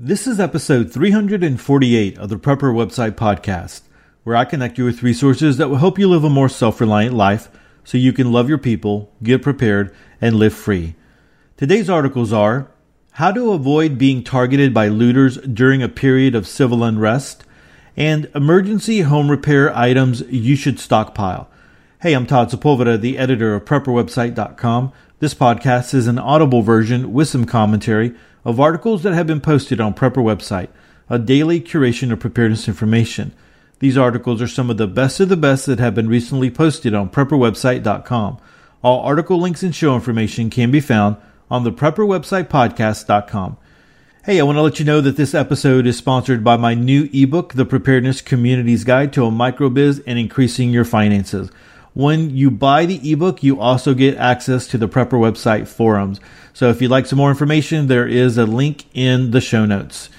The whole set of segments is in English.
This is episode 348 of the Prepper Website Podcast, where I connect you with resources that will help you live a more self reliant life so you can love your people, get prepared, and live free. Today's articles are How to Avoid Being Targeted by Looters During a Period of Civil Unrest, and Emergency Home Repair Items You Should Stockpile. Hey, I'm Todd Sepulveda, the editor of PrepperWebsite.com. This podcast is an audible version with some commentary of articles that have been posted on Prepper Website, a daily curation of preparedness information. These articles are some of the best of the best that have been recently posted on PrepperWebsite.com. All article links and show information can be found on the PrepperWebsitePodcast.com. Hey, I want to let you know that this episode is sponsored by my new ebook, The Preparedness Community's Guide to a Microbiz and Increasing Your Finances. When you buy the ebook, you also get access to the Prepper website forums. So if you'd like some more information, there is a link in the show notes.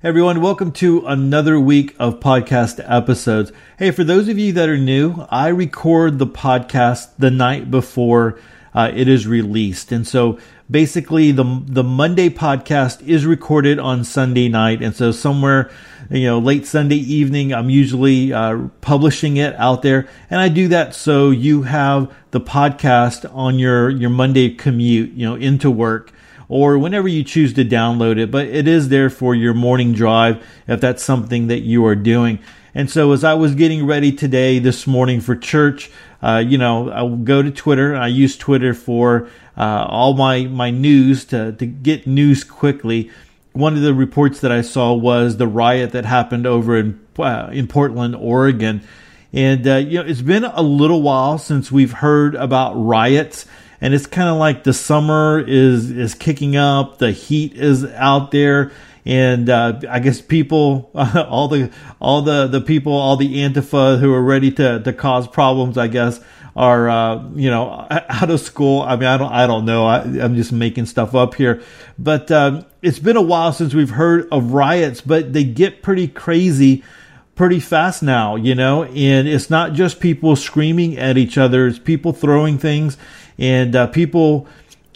Everyone, welcome to another week of podcast episodes. Hey, for those of you that are new, I record the podcast the night before uh, it is released. And so basically the the Monday podcast is recorded on Sunday night, and so somewhere you know late Sunday evening, I'm usually uh, publishing it out there, and I do that so you have the podcast on your your Monday commute, you know, into work. Or whenever you choose to download it, but it is there for your morning drive if that's something that you are doing. And so, as I was getting ready today, this morning for church, uh, you know, I go to Twitter. I use Twitter for uh, all my, my news to, to get news quickly. One of the reports that I saw was the riot that happened over in, uh, in Portland, Oregon. And, uh, you know, it's been a little while since we've heard about riots. And it's kind of like the summer is, is kicking up. The heat is out there and uh, I guess people, uh, all the all the the people, all the Antifa who are ready to to cause problems, I guess, are uh, you know out of school. I mean, I don't I don't know. I, am just making stuff up here, but um, it's been a while since we've heard of riots, but they get pretty crazy pretty fast now, you know, and it's not just people screaming at each other; it's people throwing things and uh, people,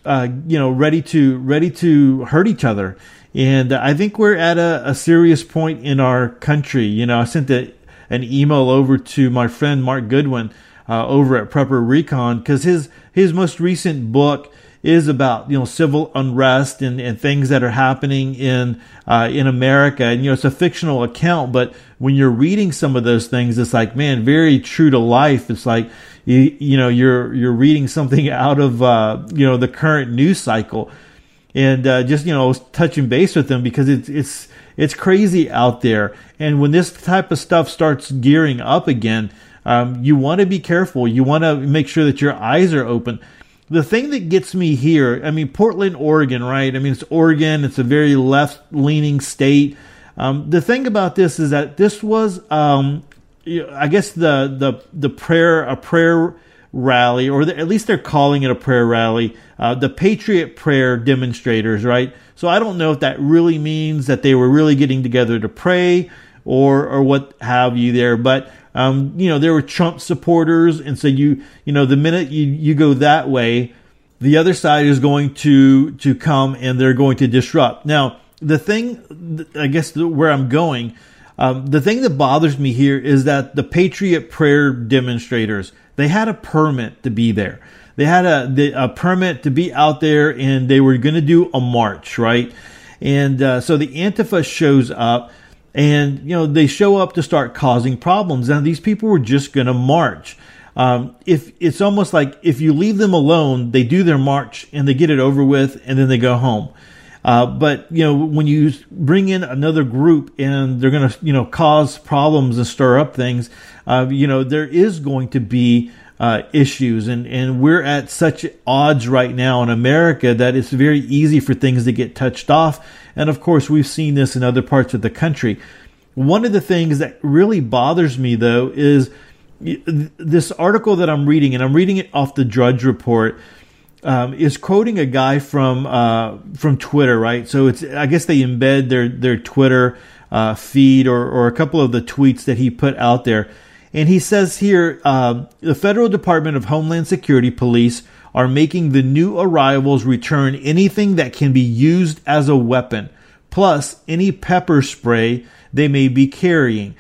uh, you know, ready to ready to hurt each other. And I think we're at a, a serious point in our country. You know, I sent a, an email over to my friend Mark Goodwin uh, over at Prepper Recon because his his most recent book is about you know civil unrest and, and things that are happening in uh, in America. And you know, it's a fictional account, but when you're reading some of those things, it's like man, very true to life. It's like you you know you're you're reading something out of uh, you know the current news cycle and uh, just you know touching base with them because it's it's it's crazy out there. And when this type of stuff starts gearing up again, um, you want to be careful. You want to make sure that your eyes are open. The thing that gets me here, I mean, Portland, Oregon, right? I mean, it's Oregon. It's a very left-leaning state. Um, the thing about this is that this was, um, I guess, the the the prayer a prayer rally, or at least they're calling it a prayer rally, uh, the Patriot Prayer demonstrators, right? So I don't know if that really means that they were really getting together to pray or or what have you there, but um, you know there were Trump supporters, and so you you know the minute you you go that way, the other side is going to to come and they're going to disrupt. Now the thing, I guess where I'm going. Um, the thing that bothers me here is that the Patriot Prayer demonstrators, they had a permit to be there. They had a, a permit to be out there and they were going to do a march, right? And uh, so the Antifa shows up and, you know, they show up to start causing problems. Now, these people were just going to march. Um, if it's almost like if you leave them alone, they do their march and they get it over with and then they go home. Uh, but you know, when you bring in another group and they're going to, you know, cause problems and stir up things, uh, you know, there is going to be uh, issues, and and we're at such odds right now in America that it's very easy for things to get touched off. And of course, we've seen this in other parts of the country. One of the things that really bothers me, though, is this article that I'm reading, and I'm reading it off the Drudge Report um, is quoting a guy from uh, from Twitter, right? So it's I guess they embed their their Twitter uh, feed or or a couple of the tweets that he put out there, and he says here uh, the Federal Department of Homeland Security police are making the new arrivals return anything that can be used as a weapon. plus any pepper spray they may be carrying.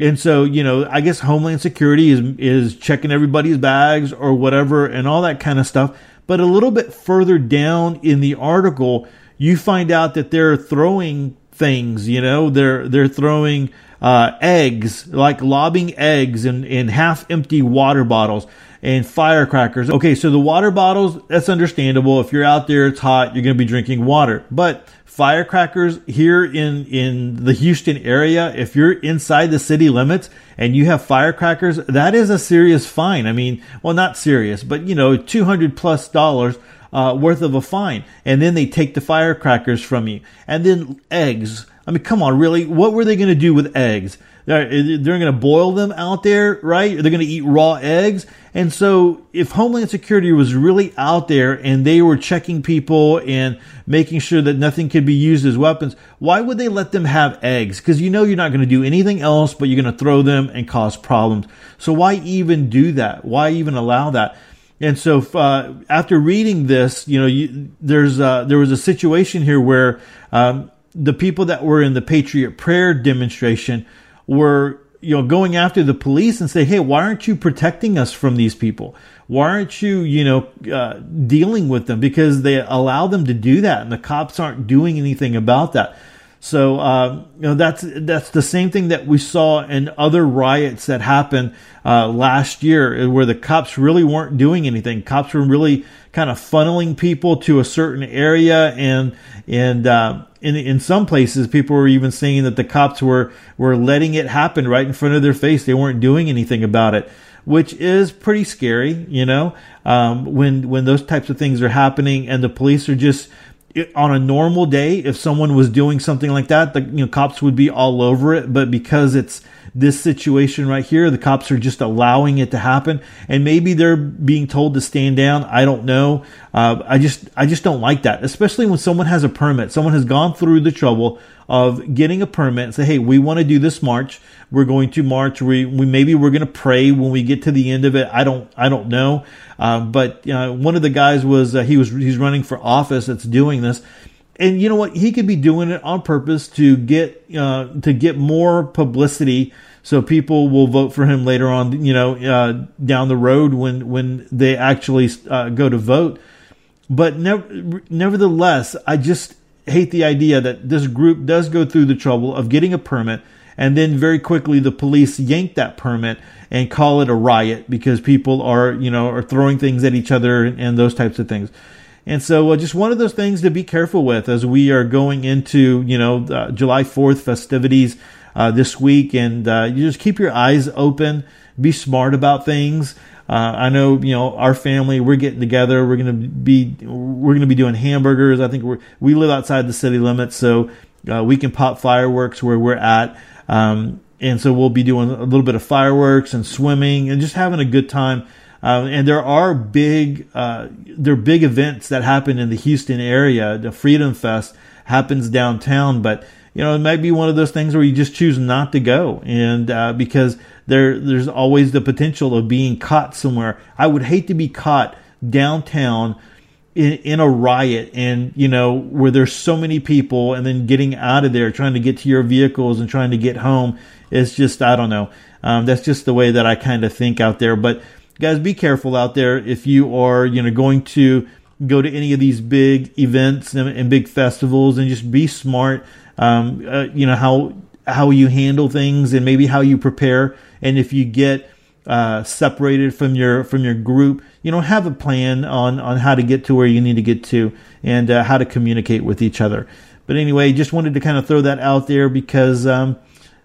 And so, you know, I guess Homeland Security is is checking everybody's bags or whatever and all that kind of stuff. But a little bit further down in the article, you find out that they're throwing things, you know, they're they're throwing uh, eggs, like lobbing eggs in, in half empty water bottles and firecrackers. Okay, so the water bottles, that's understandable. If you're out there, it's hot, you're going to be drinking water. But firecrackers here in in the Houston area, if you're inside the city limits and you have firecrackers, that is a serious fine. I mean, well, not serious, but you know, 200 plus dollars uh, worth of a fine. And then they take the firecrackers from you. And then eggs. I mean, come on, really? What were they going to do with eggs? They're, going to boil them out there, right? They're going to eat raw eggs. And so if Homeland Security was really out there and they were checking people and making sure that nothing could be used as weapons, why would they let them have eggs? Because you know you're not going to do anything else, but you're going to throw them and cause problems. So why even do that? Why even allow that? And so, uh, after reading this, you know, you, there's uh, there was a situation here where um, the people that were in the Patriot Prayer demonstration were you know going after the police and say hey why aren't you protecting us from these people? Why aren't you you know uh, dealing with them? Because they allow them to do that and the cops aren't doing anything about that so uh, you know that's that's the same thing that we saw in other riots that happened uh, last year, where the cops really weren't doing anything. Cops were really kind of funneling people to a certain area, and and uh, in in some places, people were even saying that the cops were were letting it happen right in front of their face. They weren't doing anything about it which is pretty scary, you know, um, when when those types of things are happening and the police are just on a normal day, if someone was doing something like that, the you know cops would be all over it. But because it's this situation right here, the cops are just allowing it to happen, and maybe they're being told to stand down. I don't know. Uh, I just I just don't like that, especially when someone has a permit. Someone has gone through the trouble of getting a permit and say, hey, we want to do this march. We're going to march. We, we maybe we're going to pray when we get to the end of it. I don't I don't know. Uh, but uh, one of the guys was uh, he was he's running for office that's doing this. And you know what? He could be doing it on purpose to get uh, to get more publicity, so people will vote for him later on. You know, uh, down the road when when they actually go to vote. But never, nevertheless, I just hate the idea that this group does go through the trouble of getting a permit and then very quickly the police yank that permit and call it a riot because people are you know are throwing things at each other and, those types of things and so uh, just one of those things to be careful with as we are going into you know uh, july 4th festivities uh, this week and uh, you just keep your eyes open be smart about things uh, I know, you know, our family, we're getting together. We're going to be, we're going to be doing hamburgers. I think we we live outside the city limits, so uh, we can pop fireworks where we're at. Um, and so we'll be doing a little bit of fireworks and swimming and just having a good time. Uh, and there are big, uh, there are big events that happen in the Houston area. The Freedom Fest happens downtown, but you know, it might be one of those things where you just choose not to go. And, uh, because there, there's always the potential of being caught somewhere. I would hate to be caught downtown in, in a riot and, you know, where there's so many people and then getting out of there, trying to get to your vehicles and trying to get home. It's just, I don't know. Um, that's just the way that I kind of think out there. But guys, be careful out there if you are, you know, going to go to any of these big events and, and big festivals and just be smart um, uh, you know how how you handle things and maybe how you prepare. And if you get uh, separated from your from your group, you know, have a plan on on how to get to where you need to get to and uh, how to communicate with each other. But anyway, just wanted to kind of throw that out there because um,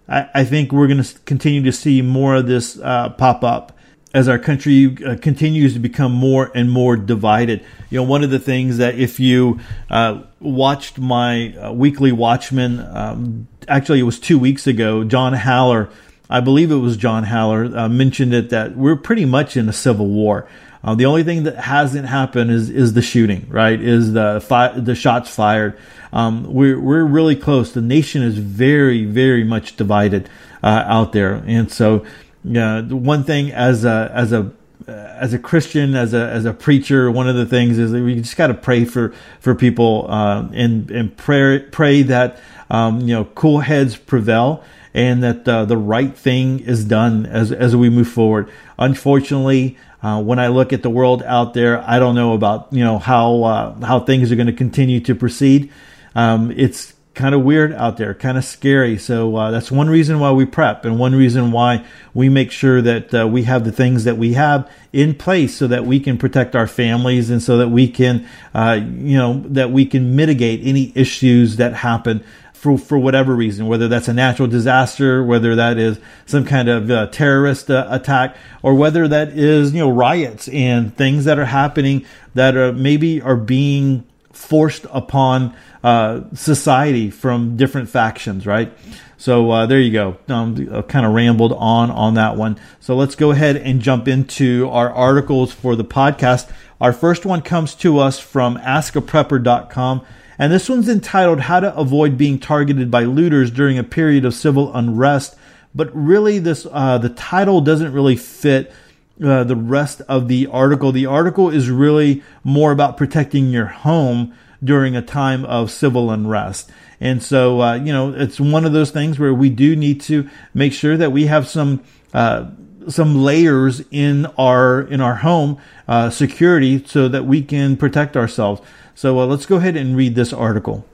I, I, think we're going to continue to see more of this uh, pop up as our country uh, continues to become more and more divided. You know, one of the things that if you uh, watched my uh, weekly Watchman, um, actually it was two weeks ago, John Haller, I believe it was John Haller, uh, mentioned it that we're pretty much in a civil war. Uh, the only thing that hasn't happened is is the shooting, right? Is the fi- the shots fired? Um, we're we're really close. The nation is very very much divided uh, out there, and so yeah, one thing as a as a as a Christian, as a as a preacher, one of the things is that we just got to pray for for people uh, and and pray pray that um, you know cool heads prevail and that uh, the right thing is done as as we move forward. Unfortunately, uh, when I look at the world out there, I don't know about you know how uh, how things are going to continue to proceed. Um, it's kind of weird out there, kind of scary. So uh, that's one reason why we prep, and one reason why we make sure that uh, we have the things that we have in place, so that we can protect our families, and so that we can, uh, you know, that we can mitigate any issues that happen. For, for whatever reason, whether that's a natural disaster, whether that is some kind of uh, terrorist uh, attack, or whether that is you know riots and things that are happening that are maybe are being forced upon uh, society from different factions, right? So uh, there you go. Um, uh, kind of rambled on on that one. So let's go ahead and jump into our articles for the podcast. Our first one comes to us from askaprepper.com. And this one's entitled How to Avoid Being Targeted by Looters During a Period of Civil Unrest. But really, this uh, the title doesn't really fit uh, the rest of the article. The article is really more about protecting your home during a time of civil unrest. And so, uh, you know, it's one of those things where we do need to make sure that we have some, uh, some layers in our in our home uh, security so that we can protect ourselves. So uh, let's go ahead and read this article.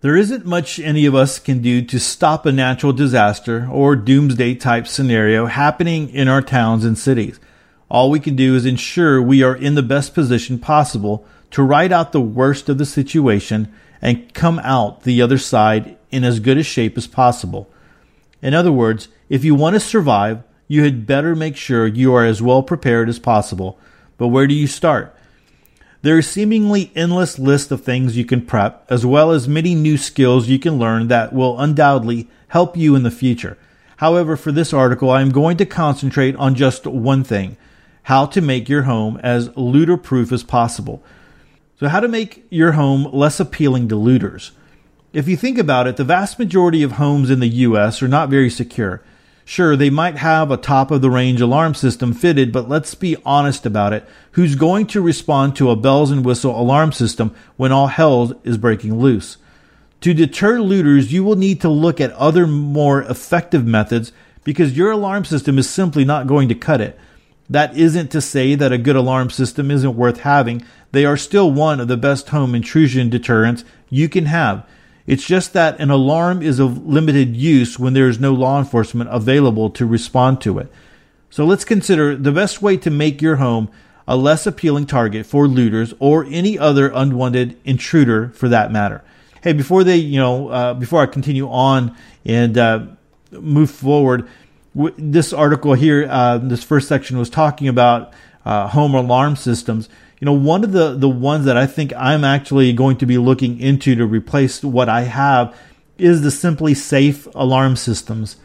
There isn't much any of us can do to stop a natural disaster or doomsday type scenario happening in our towns and cities. All we can do is ensure we are in the best position possible to ride out the worst of the situation and come out the other side in as good a shape as possible. In other words, if you want to survive, you had better make sure you are as well prepared as possible. But where do you start? There is seemingly endless list of things you can prep, as well as many new skills you can learn that will undoubtedly help you in the future. However, for this article, I am going to concentrate on just one thing how to make your home as looter proof as possible. So, how to make your home less appealing to looters. If you think about it, the vast majority of homes in the US are not very secure. Sure, they might have a top of the range alarm system fitted, but let's be honest about it. Who's going to respond to a bells and whistle alarm system when all hell is breaking loose? To deter looters, you will need to look at other more effective methods because your alarm system is simply not going to cut it. That isn't to say that a good alarm system isn't worth having, they are still one of the best home intrusion deterrents you can have. It's just that an alarm is of limited use when there is no law enforcement available to respond to it. So let's consider the best way to make your home a less appealing target for looters or any other unwanted intruder for that matter. Hey, before they, you know, uh, before I continue on and uh, move forward, w- this article here, uh, this first section was talking about uh, home alarm systems you know, one of the, the ones that I think I'm actually going to be looking into to replace what I have is the SimpliSafe alarm systems.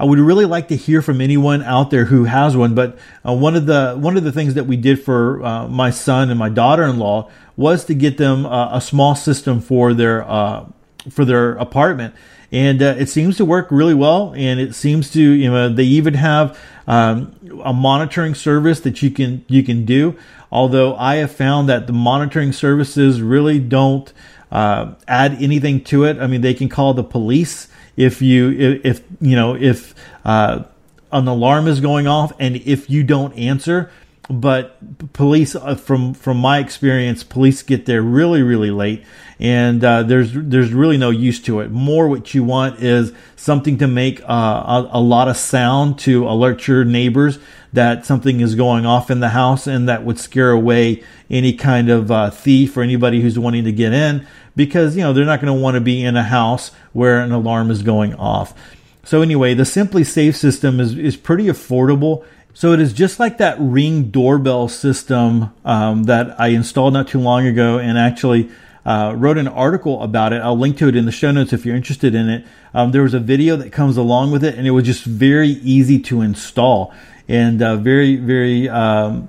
I would really like to hear from anyone out there who has one. But uh, one of the one of the things that we did for uh, my son and my daughter-in-law was to get them uh, a small system for their uh, for their apartment, and uh, it seems to work really well. And it seems to you know they even have um, a monitoring service that you can you can do. Although I have found that the monitoring services really don't uh, add anything to it. I mean, they can call the police if you if, if you know if uh, an alarm is going off and if you don't answer but police uh, from from my experience police get there really really late and uh, there's there's really no use to it. More what you want is something to make uh, a, a, lot of sound to alert your neighbors that something is going off in the house and that would scare away any kind of uh, thief or anybody who's wanting to get in because you know they're not going to want to be in a house where an alarm is going off. So anyway the SimpliSafe system is, is pretty affordable. So it is just like that ring doorbell system um, that I installed not too long ago and actually uh, wrote an article about it. I'll link to it in the show notes if you're interested in it. Um, there was a video that comes along with it and it was just very easy to install and uh, very, very, um,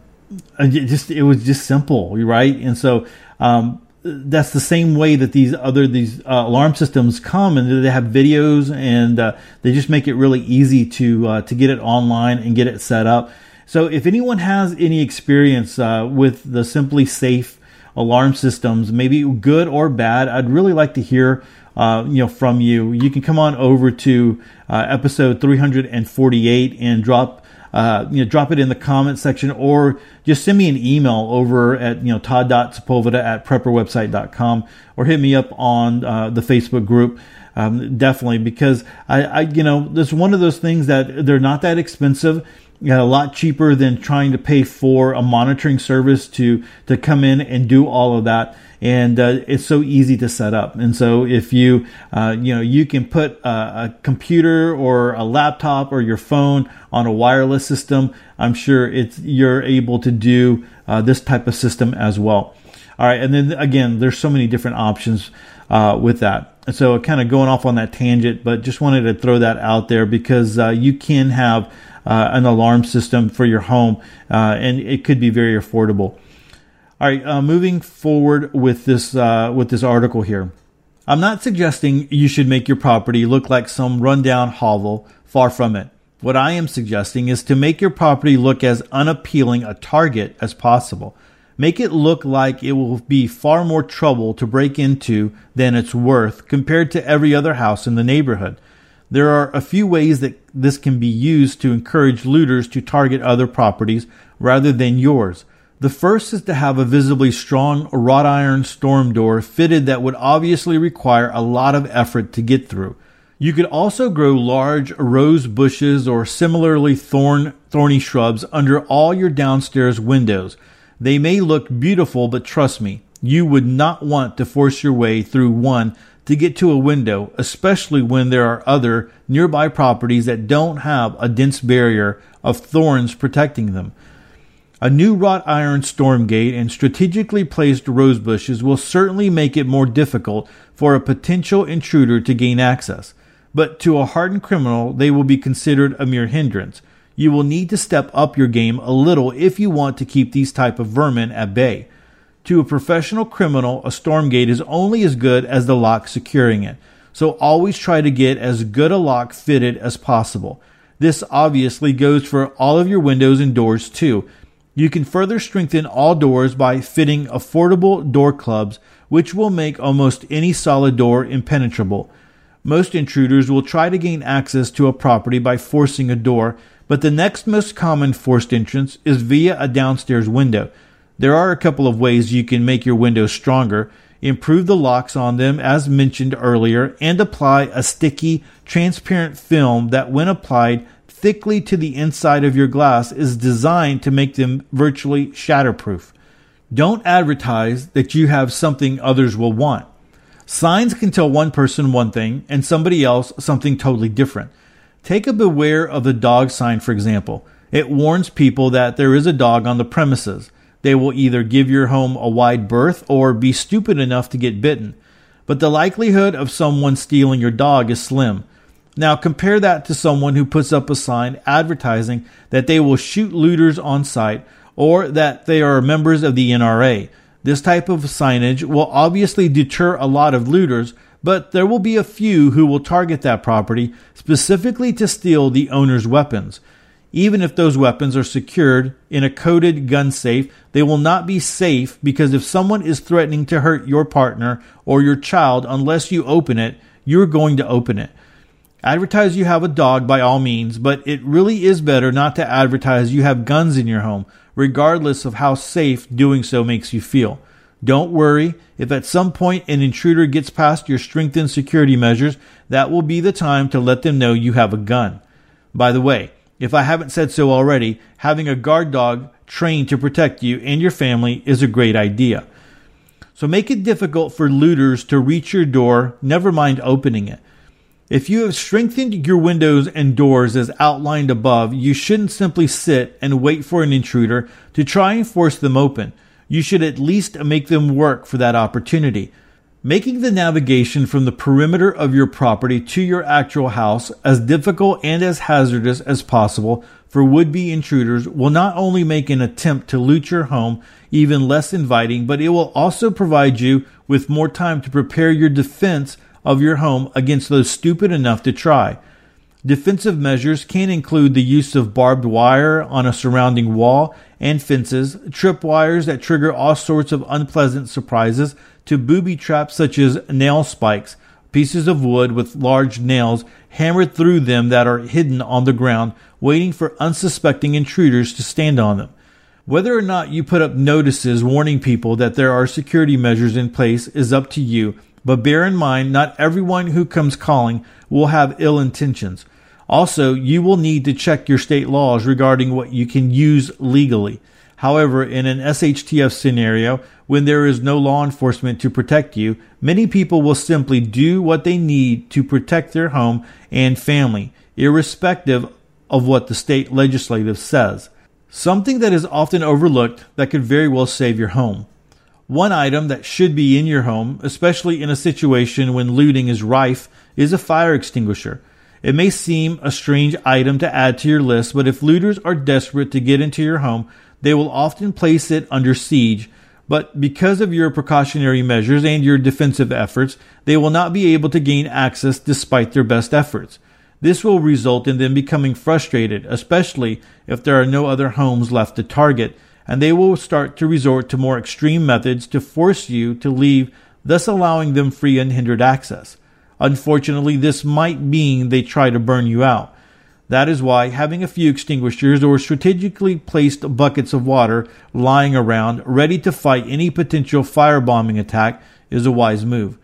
it just, it was just simple, right? And so, um, that's the same way that these other these uh, alarm systems come and they have videos and uh, they just make it really easy to uh, to get it online and get it set up So if anyone has any experience uh, with the SimpliSafe alarm systems, maybe good or bad, I'd really like to hear uh, you know from you. You can come on over to uh, episode 348 and drop uh, you know, drop it in the comment section or just send me an email over at, you know, todd.sepulveda at prepperwebsite.com or hit me up on uh, the Facebook group. Um, definitely because I, I, you know, there's one of those things that they're not that expensive. You know, a lot cheaper than trying to pay for a monitoring service to to come in and do all of that and uh, it's so easy to set up. And so if you uh, you know you can put a, a, computer or a laptop or your phone on a wireless system, I'm sure it's you're able to do uh, this type of system as well. All right, and then again, there's so many different options uh, with that. So kind of going off on that tangent, but just wanted to throw that out there because uh, you can have uh, an alarm system for your home, and it could be very affordable. All right, uh, moving forward with this uh, with this article here. I'm not suggesting you should make your property look like some rundown hovel. Far from it. What I am suggesting is to make your property look as unappealing a target as possible. Make it look like it will be far more trouble to break into than it's worth compared to every other house in the neighborhood. There are a few ways that this can be used to encourage looters to target other properties rather than yours. The first is to have a visibly strong wrought iron storm door fitted that would obviously require a lot of effort to get through. You could also grow large rose bushes or similarly thorn, thorny shrubs under all your downstairs windows. They may look beautiful, but trust me, you would not want to force your way through one to get to a window, especially when there are other nearby properties that don't have a dense barrier of thorns protecting them. A new wrought iron storm gate and strategically placed rose bushes will certainly make it more difficult for a potential intruder to gain access. But to a hardened criminal, they will be considered a mere hindrance. You will need to step up your game a little if you want to keep these type of vermin at bay. To a professional criminal, a storm gate is only as good as the lock securing it. So always try to get as good a lock fitted as possible. This obviously goes for all of your windows and doors too. You can further strengthen all doors by fitting affordable door clubs, which will make almost any solid door impenetrable. Most intruders will try to gain access to a property by forcing a door, but the next most common forced entrance is via a downstairs window. There are a couple of ways you can make your windows stronger. Improve the locks on them as mentioned earlier and apply a sticky, transparent film that when applied thickly to the inside of your glass is designed to make them virtually shatterproof. Don't advertise that you have something others will want. Signs can tell one person one thing and somebody else something totally different. Take a beware of the dog sign, for example. It warns people that there is a dog on the premises. They will either give your home a wide berth or be stupid enough to get bitten. But the likelihood of someone stealing your dog is slim. Now compare that to someone who puts up a sign advertising that they will shoot looters on sight or that they are members of the NRA. This type of signage will obviously deter a lot of looters, but there will be a few who will target that property specifically to steal the owner's weapons. Even if those weapons are secured in a coded gun safe, they will not be safe because if someone is threatening to hurt your partner or your child unless you open it, you're going to open it. Advertise you have a dog by all means, but it really is better not to advertise you have guns in your home, regardless of how safe doing so makes you feel. Don't worry, if at some point an intruder gets past your strengthened security measures, that will be the time to let them know you have a gun. By the way, if I haven't said so already, having a guard dog trained to protect you and your family is a great idea. So make it difficult for looters to reach your door, never mind opening it. If you have strengthened your windows and doors as outlined above, you shouldn't simply sit and wait for an intruder to try and force them open. You should at least make them work for that opportunity. Making the navigation from the perimeter of your property to your actual house as difficult and as hazardous as possible for would be intruders will not only make an attempt to loot your home even less inviting, but it will also provide you with more time to prepare your defense of your home against those stupid enough to try. Defensive measures can include the use of barbed wire on a surrounding wall and fences, tripwires that trigger all sorts of unpleasant surprises, to booby traps such as nail spikes, pieces of wood with large nails hammered through them that are hidden on the ground, waiting for unsuspecting intruders to stand on them. Whether or not you put up notices warning people that there are security measures in place is up to you, but bear in mind not everyone who comes calling will have ill intentions. Also, you will need to check your state laws regarding what you can use legally. However, in an SHTF scenario, when there is no law enforcement to protect you, many people will simply do what they need to protect their home and family, irrespective of what the state legislative says. Something that is often overlooked that could very well save your home. One item that should be in your home, especially in a situation when looting is rife, is a fire extinguisher. It may seem a strange item to add to your list, but if looters are desperate to get into your home, they will often place it under siege. But because of your precautionary measures and your defensive efforts, they will not be able to gain access despite their best efforts. This will result in them becoming frustrated, especially if there are no other homes left to target, and they will start to resort to more extreme methods to force you to leave, thus allowing them free unhindered access. Unfortunately, this might mean they try to burn you out. That is why having a few extinguishers or strategically placed buckets of water lying around ready to fight any potential firebombing attack is a wise move.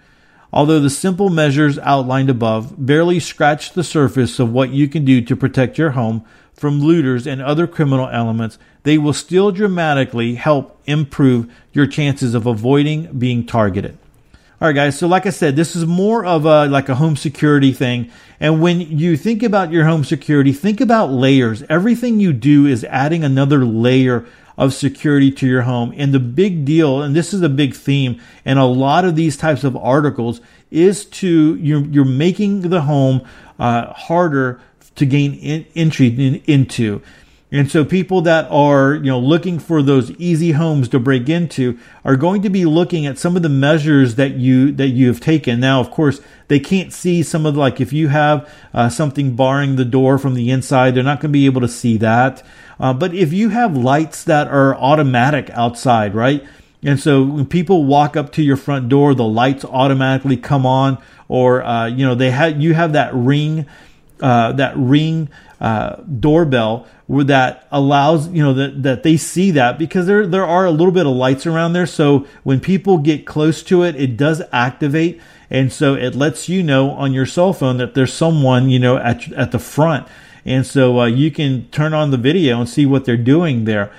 Although the simple measures outlined above barely scratch the surface of what you can do to protect your home from looters and other criminal elements, they will still dramatically help improve your chances of avoiding being targeted. All right, guys. So, like I said, this is more of a like a home security thing. And when you think about your home security, think about layers. Everything you do is adding another layer of security to your home. And the big deal, and this is a big theme and a lot of these types of articles, is to you're you're making the home uh, harder to gain in, entry in, into. And so people that are, you know, looking for those easy homes to break into are going to be looking at some of the measures that you that you have taken. Now, of course, they can't see some of the, like if you have uh, something barring the door from the inside, they're not going to be able to see that. Uh, but if you have lights that are automatic outside, right? And so when people walk up to your front door, the lights automatically come on, or uh, you know they have you have that ring, uh, that ring uh, doorbell that allows you know that that they see that because there there are a little bit of lights around there. So when people get close to it, it does activate, and so it lets you know on your cell phone that there's someone you know at at the front, and so uh, you can turn on the video and see what they're doing there.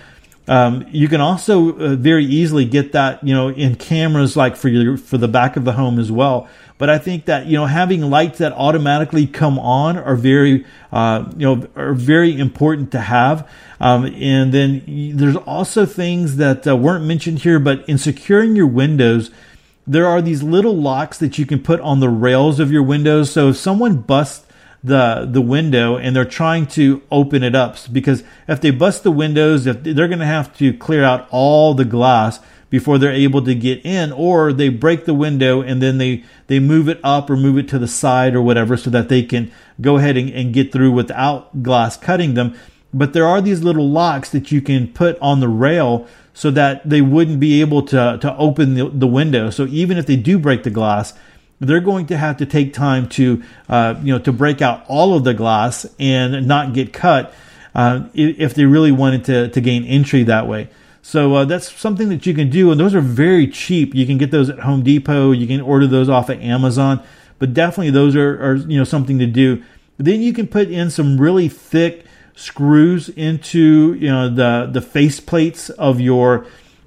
Um, you can also uh, very easily get that, you know, in cameras like for your for the back of the home as well. But I think that you know having lights that automatically come on are very uh, you know are very important to have. Um, and then there's also things that uh, weren't mentioned here, but in securing your windows, there are these little locks that you can put on the rails of your windows. So if someone busts the the window and they're trying to open it up. Because if they bust the windows if they're going to have to clear out all the glass before they're able to get in or they break the window and then they they move it up or move it to the side or whatever so that they can go ahead and, and get through without glass cutting them. But there are these little locks that you can put on the rail so that they wouldn't be able to to open the, the window. So even if they do break the glass they're going to have to take time to uh, you know to break out all of the glass and not get cut uh, if they really wanted to to gain entry that way so uh, that's something that you can do, and those are very cheap. You can get those at Home Depot. You can order those off of Amazon, but definitely those are, are you know something to do. Then you can put in some really thick screws into you know the the face plates of your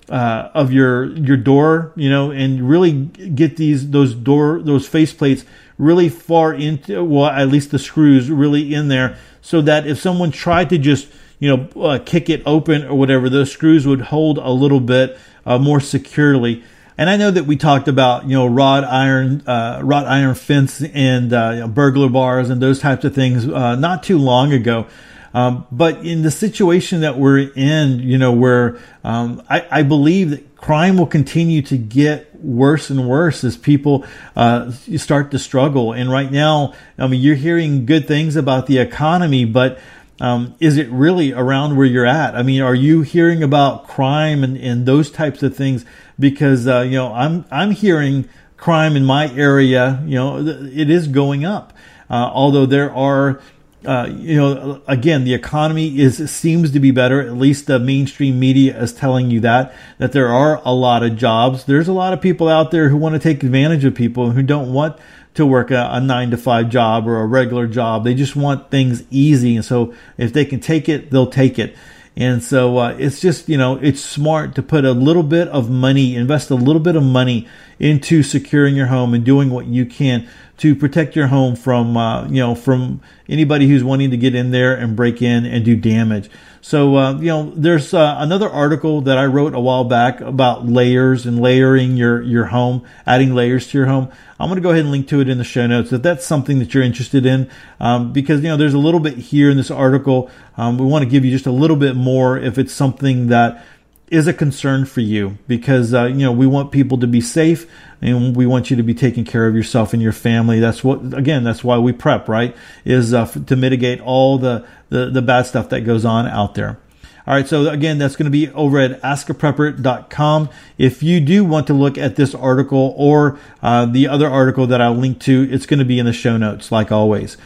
uh, of your your door, you know, and really get these those door those face plates really far into well at least the screws really in there, so that if someone tried to just you know, uh, kick it open or whatever, those screws would hold a little bit uh, more securely. And I know that we talked about, you know, wrought iron, uh, wrought iron fence and uh, you know, burglar bars and those types of things uh, not too long ago. Um, but in the situation that we're in, you know, where um, I, I, believe that crime will continue to get worse and worse as people uh, start to struggle. And right now, I mean, you're hearing good things about the economy, but um, is it really around where you're at? I mean, are you hearing about crime and, and those types of things? Because uh, you know, I'm I'm hearing crime in my area. You know, it is going up. Uh, although there are uh, you know, again, the economy is seems to be better. At least the mainstream media is telling you that that there are a lot of jobs. There's a lot of people out there who want to take advantage of people who don't want to work a, a nine to five job or a regular job. They just want things easy, and so if they can take it, they'll take it. And so uh, it's just, you know, it's smart to put a little bit of money, invest a little bit of money into securing your home and doing what you can to protect your home from, uh, you know, from anybody who's wanting to get in there and break in and do damage. So, uh, you know, there's uh, another article that I wrote a while back about layers and layering your, your home, adding layers to your home. I'm going to go ahead and link to it in the show notes if that's something that you're interested in, um, because, you know, there's a little bit here in this article. Um, we want to give you just a little bit more if it's something that is a concern for you because uh, you know we want people to be safe and we want you to be taking care of yourself and your family that's what again that's why we prep right is uh, to mitigate all the, the the bad stuff that goes on out there all right, so again, that's going to be over at askaprepper.com. If you do want to look at this article or uh, the other article that I'll link to, it's going to be in the show notes, like always.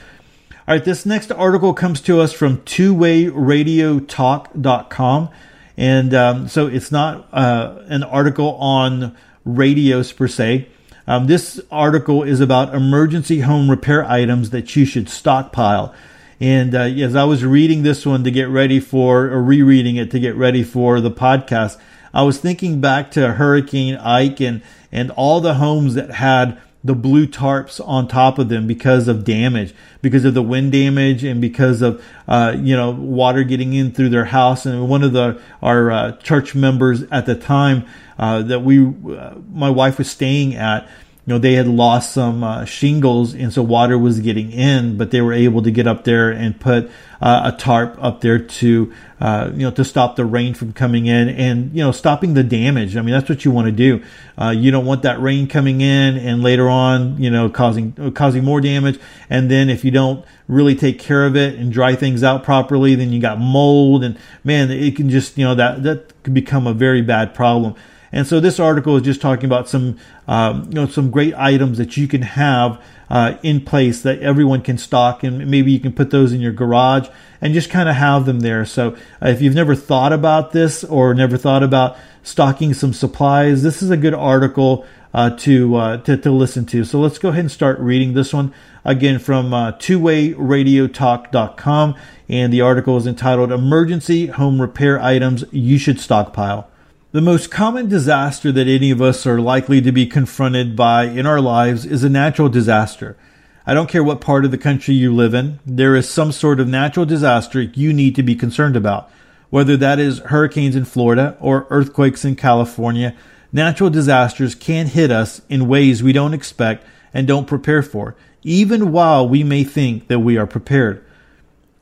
All right, this next article comes to us from twowayradiotalk.com. And um, so it's not uh, an article on radios per se. Um, this article is about emergency home repair items that you should stockpile. And uh, as I was reading this one to get ready for, or rereading it to get ready for the podcast, I was thinking back to Hurricane Ike and, and all the homes that had the blue tarps on top of them because of damage, because of the wind damage, and because of uh, you know water getting in through their house. And one of the our uh, church members at the time uh, that we, uh, my wife was staying at, you know, they had lost some uh, shingles, and so water was getting in, but they were able to get up there and put uh, a tarp up there to, uh, you know, to stop the rain from coming in and, you know, stopping the damage. I mean, that's what you want to do. Uh, you don't want that rain coming in and later on, you know, causing causing more damage. And then if you don't really take care of it and dry things out properly, then you got mold, and man, it can just, you know, that that can become a very bad problem. And so this article is just talking about some, um, you know, some great items that you can have uh, in place that everyone can stock, and maybe you can put those in your garage and just kind of have them there. So uh, if you've never thought about this or never thought about stocking some supplies, this is a good article uh, to, uh, to, to listen to. So let's go ahead and start reading this one again from uh, twowayradiotalk.com, and the article is entitled "Emergency Home Repair Items You Should Stockpile." The most common disaster that any of us are likely to be confronted by in our lives is a natural disaster. I don't care what part of the country you live in, there is some sort of natural disaster you need to be concerned about. Whether that is hurricanes in Florida or earthquakes in California, natural disasters can hit us in ways we don't expect and don't prepare for, even while we may think that we are prepared.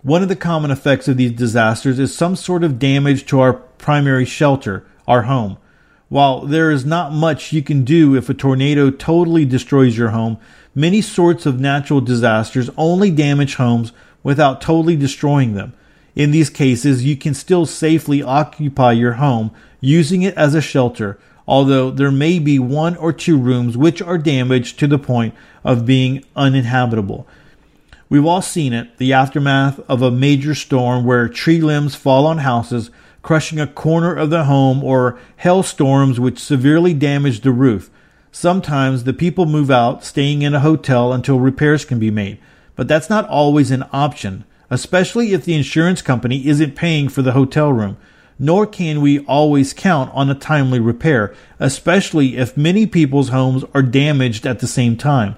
One of the common effects of these disasters is some sort of damage to our primary shelter our home. While there is not much you can do if a tornado totally destroys your home, many sorts of natural disasters only damage homes without totally destroying them. In these cases, you can still safely occupy your home using it as a shelter, although there may be one or two rooms which are damaged to the point of being uninhabitable. We've all seen it, the aftermath of a major storm where tree limbs fall on houses crushing a corner of the home, or hailstorms which severely damage the roof. Sometimes the people move out, staying in a hotel until repairs can be made, but that's not always an option, especially if the insurance company isn't paying for the hotel room. Nor can we always count on a timely repair, especially if many people's homes are damaged at the same time.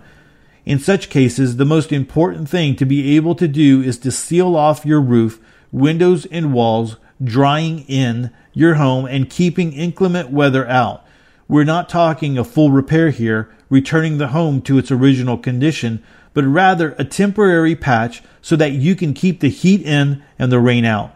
In such cases, the most important thing to be able to do is to seal off your roof, windows, and walls drying in your home and keeping inclement weather out. We're not talking a full repair here, returning the home to its original condition, but rather a temporary patch so that you can keep the heat in and the rain out.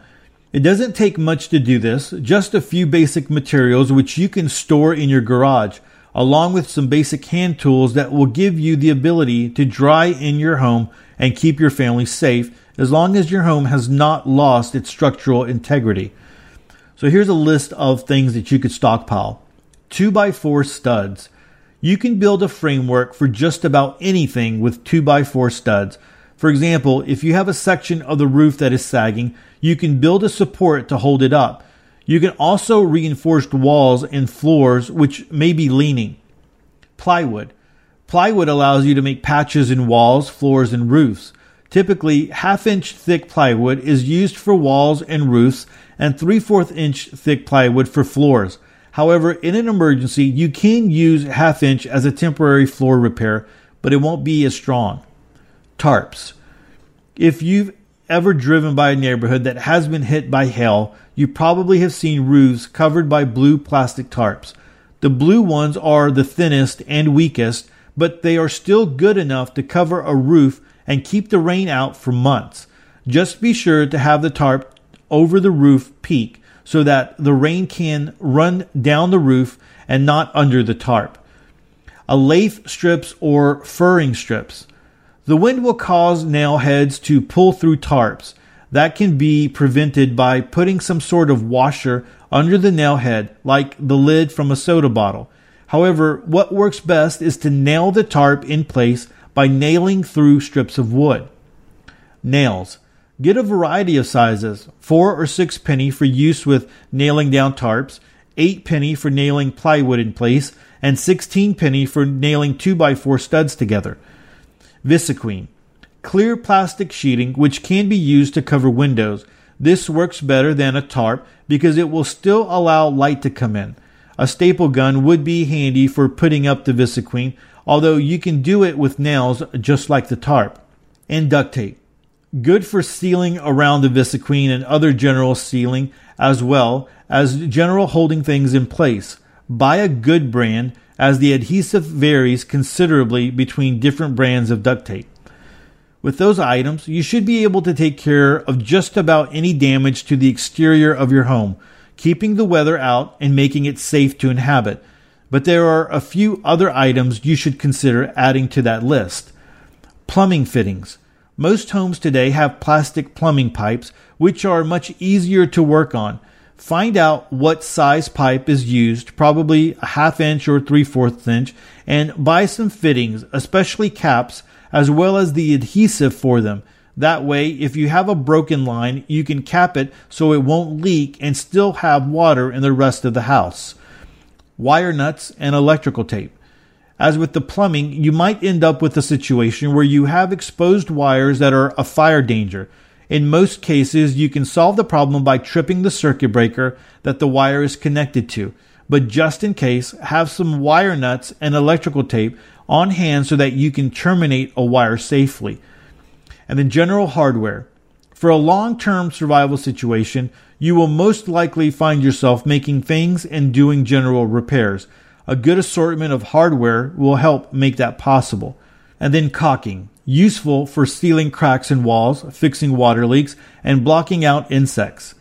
It doesn't take much to do this, just a few basic materials which you can store in your garage, along with some basic hand tools that will give you the ability to dry in your home and keep your family safe as long as your home has not lost its structural integrity. So here's a list of things that you could stockpile. 2x4 studs. You can build a framework for just about anything with 2x4 studs. For example, if you have a section of the roof that is sagging, you can build a support to hold it up. You can also reinforce walls and floors which may be leaning. Plywood. Plywood allows you to make patches in walls, floors, and roofs. Typically, half inch thick plywood is used for walls and roofs and 3 4 inch thick plywood for floors. However, in an emergency, you can use half inch as a temporary floor repair, but it won't be as strong. Tarps. If you've ever driven by a neighborhood that has been hit by hail, you probably have seen roofs covered by blue plastic tarps. The blue ones are the thinnest and weakest, but they are still good enough to cover a roof and keep the rain out for months. Just be sure to have the tarp over the roof peak so that the rain can run down the roof and not under the tarp. A lath strips or furring strips. The wind will cause nail heads to pull through tarps. That can be prevented by putting some sort of washer under the nail head, like the lid from a soda bottle. However, what works best is to nail the tarp in place by nailing through strips of wood. Nails. Get a variety of sizes, 4 or 6 penny for use with nailing down tarps, 8 penny for nailing plywood in place, and 16 penny for nailing 2x4 studs together. Visqueen. Clear plastic sheeting which can be used to cover windows. This works better than a tarp because it will still allow light to come in. A staple gun would be handy for putting up the Visqueen, although you can do it with nails just like the tarp. And duct tape. Good for sealing around the Visqueen and other general sealing as well as general holding things in place. Buy a good brand as the adhesive varies considerably between different brands of duct tape. With those items, you should be able to take care of just about any damage to the exterior of your home, keeping the weather out and making it safe to inhabit. But there are a few other items you should consider adding to that list. Plumbing fittings. Most homes today have plastic plumbing pipes, which are much easier to work on. Find out what size pipe is used, probably a half inch or three fourths inch, and buy some fittings, especially caps, as well as the adhesive for them. That way, if you have a broken line, you can cap it so it won't leak and still have water in the rest of the house. Wire nuts and electrical tape. As with the plumbing, you might end up with a situation where you have exposed wires that are a fire danger. In most cases, you can solve the problem by tripping the circuit breaker that the wire is connected to. But just in case, have some wire nuts and electrical tape on hand so that you can terminate a wire safely. And then general hardware. For a long term survival situation, you will most likely find yourself making things and doing general repairs. A good assortment of hardware will help make that possible. And then caulking useful for sealing cracks in walls, fixing water leaks, and blocking out insects.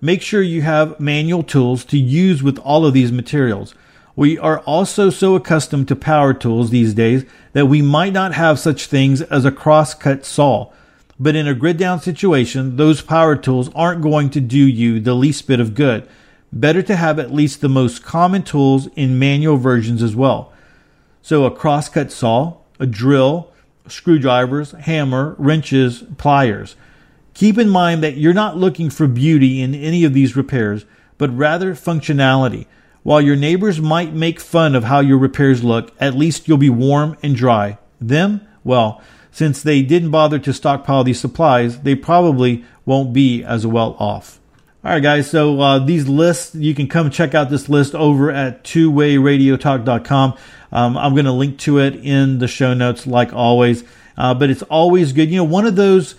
Make sure you have manual tools to use with all of these materials. We are also so accustomed to power tools these days that we might not have such things as a crosscut saw. But in a grid down situation, those power tools aren't going to do you the least bit of good. Better to have at least the most common tools in manual versions as well. So a crosscut saw, a drill, screwdrivers, hammer, wrenches, pliers. Keep in mind that you're not looking for beauty in any of these repairs, but rather functionality. While your neighbors might make fun of how your repairs look, at least you'll be warm and dry. Them, well, since they didn't bother to stockpile these supplies, they probably won't be as well off. All right, guys. So uh, these lists, you can come check out this list over at twowayradiotalk.com. Um, I'm going to link to it in the show notes, like always. Uh, but it's always good. You know, one of those,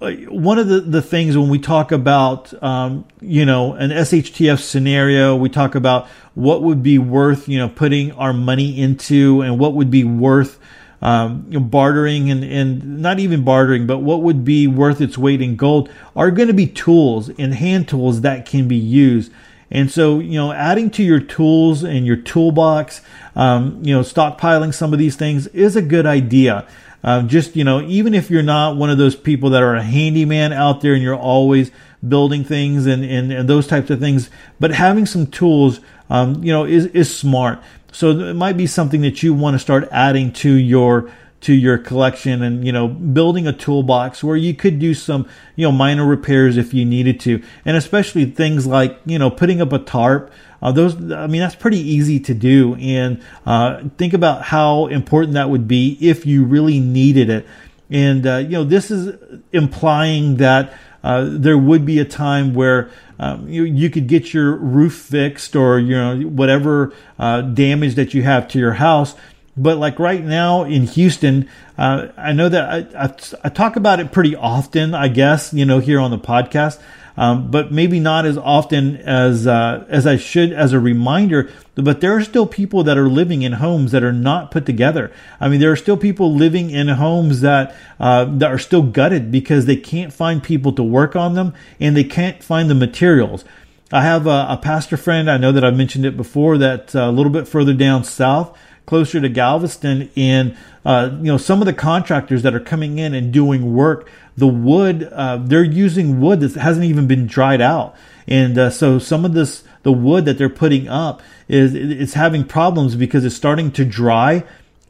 uh, one of the, the things when we talk about, um, you know, an SHTF scenario, we talk about what would be worth, you know, putting our money into and what would be worth um, you know, bartering and, and not even bartering, but what would be worth its weight in gold are going to be tools and hand tools that can be used. And so, you know, adding to your tools and your toolbox, um, you know, stockpiling some of these things is a good idea. Uh, just, you know, even if you're not one of those people that are a handyman out there and you're always building things and, and, and those types of things, but having some tools, um, you know, is, is smart. So it might be something that you want to start adding to your to your collection and you know building a toolbox where you could do some you know minor repairs if you needed to. And especially things like you know putting up a tarp uh, those i mean that's pretty easy to do. And uh, think about how important that would be if you really needed it. And uh, you know this is implying that uh, there would be a time where um, you, you could get your roof fixed or you know whatever uh, damage that you have to your house. But like right now in Houston, uh, I know that I, I, I, talk about it pretty often, I guess, you know, here on the podcast, um, but maybe not as often as uh, as I should as a reminder. But there are still people that are living in homes that are not put together. I mean, there are still people living in homes that uh, that are still gutted because they can't find people to work on them and they can't find the materials. I have a, a pastor friend. I know that I've mentioned it before. That uh, a little bit further down south closer to Galveston, and uh, you know some of the contractors that are coming in and doing work, the wood uh, they're using wood that hasn't even been dried out, and uh, so some of this the wood that they're putting up is it's having problems because it's starting to dry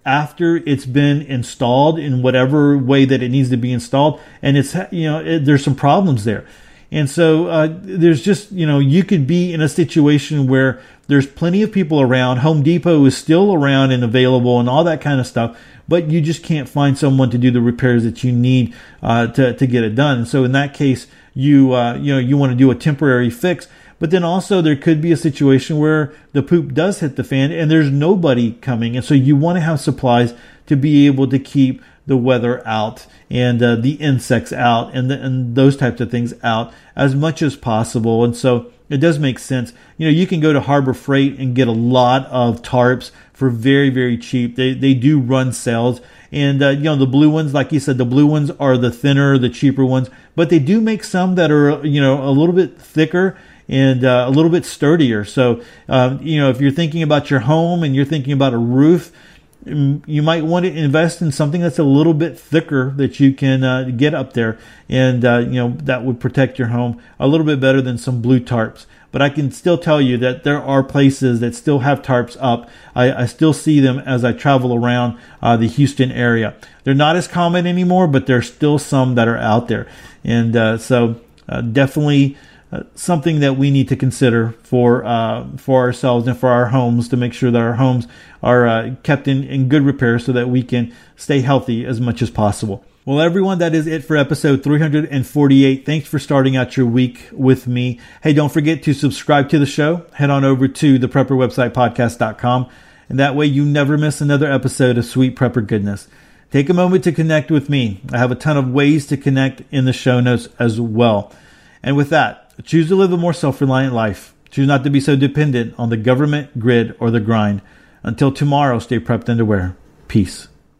after it's been installed in whatever way that it needs to be installed, and it's you know it, there's some problems there. And so uh, there's just, you know, you could be in a situation where there's plenty of people around. Home Depot is still around and available and all that kind of stuff, but you just can't find someone to do the repairs that you need uh, to, to get it done. So in that case, you, uh, you know, you want to do a temporary fix. But then also there could be a situation where the poop does hit the fan and there's nobody coming. And so you want to have supplies to be able to keep the weather out and uh, the insects out and, the, and those types of things out as much as possible. And so it does make sense. You know, you can go to Harbor Freight and get a lot of tarps for very, very cheap. They, they do run sales. And, uh, you know, the blue ones, like you said, the blue ones are the thinner, the cheaper ones, but they do make some that are, you know, a little bit thicker and uh, a little bit sturdier. So, um, you know, if you're thinking about your home and you're thinking about a roof, you might want to invest in something that's a little bit thicker that you can uh, get up there, and uh, you know that would protect your home a little bit better than some blue tarps. But I can still tell you that there are places that still have tarps up. I, I still see them as I travel around uh, the Houston area. They're not as common anymore, but there's still some that are out there, and uh, so uh, definitely something that we need to consider for uh, for ourselves and for our homes to make sure that our homes are uh, kept in, in good repair so that we can stay healthy as much as possible. Well, everyone, that is it for episode 348. Thanks for starting out your week with me. Hey, don't forget to subscribe to the show. Head on over to the prepper website podcast.com. And that way you never miss another episode of Sweet Prepper Goodness. Take a moment to connect with me. I have a ton of ways to connect in the show notes as well. And with that, Choose to live a more self reliant life. Choose not to be so dependent on the government, grid, or the grind. Until tomorrow, stay prepped and aware. Peace.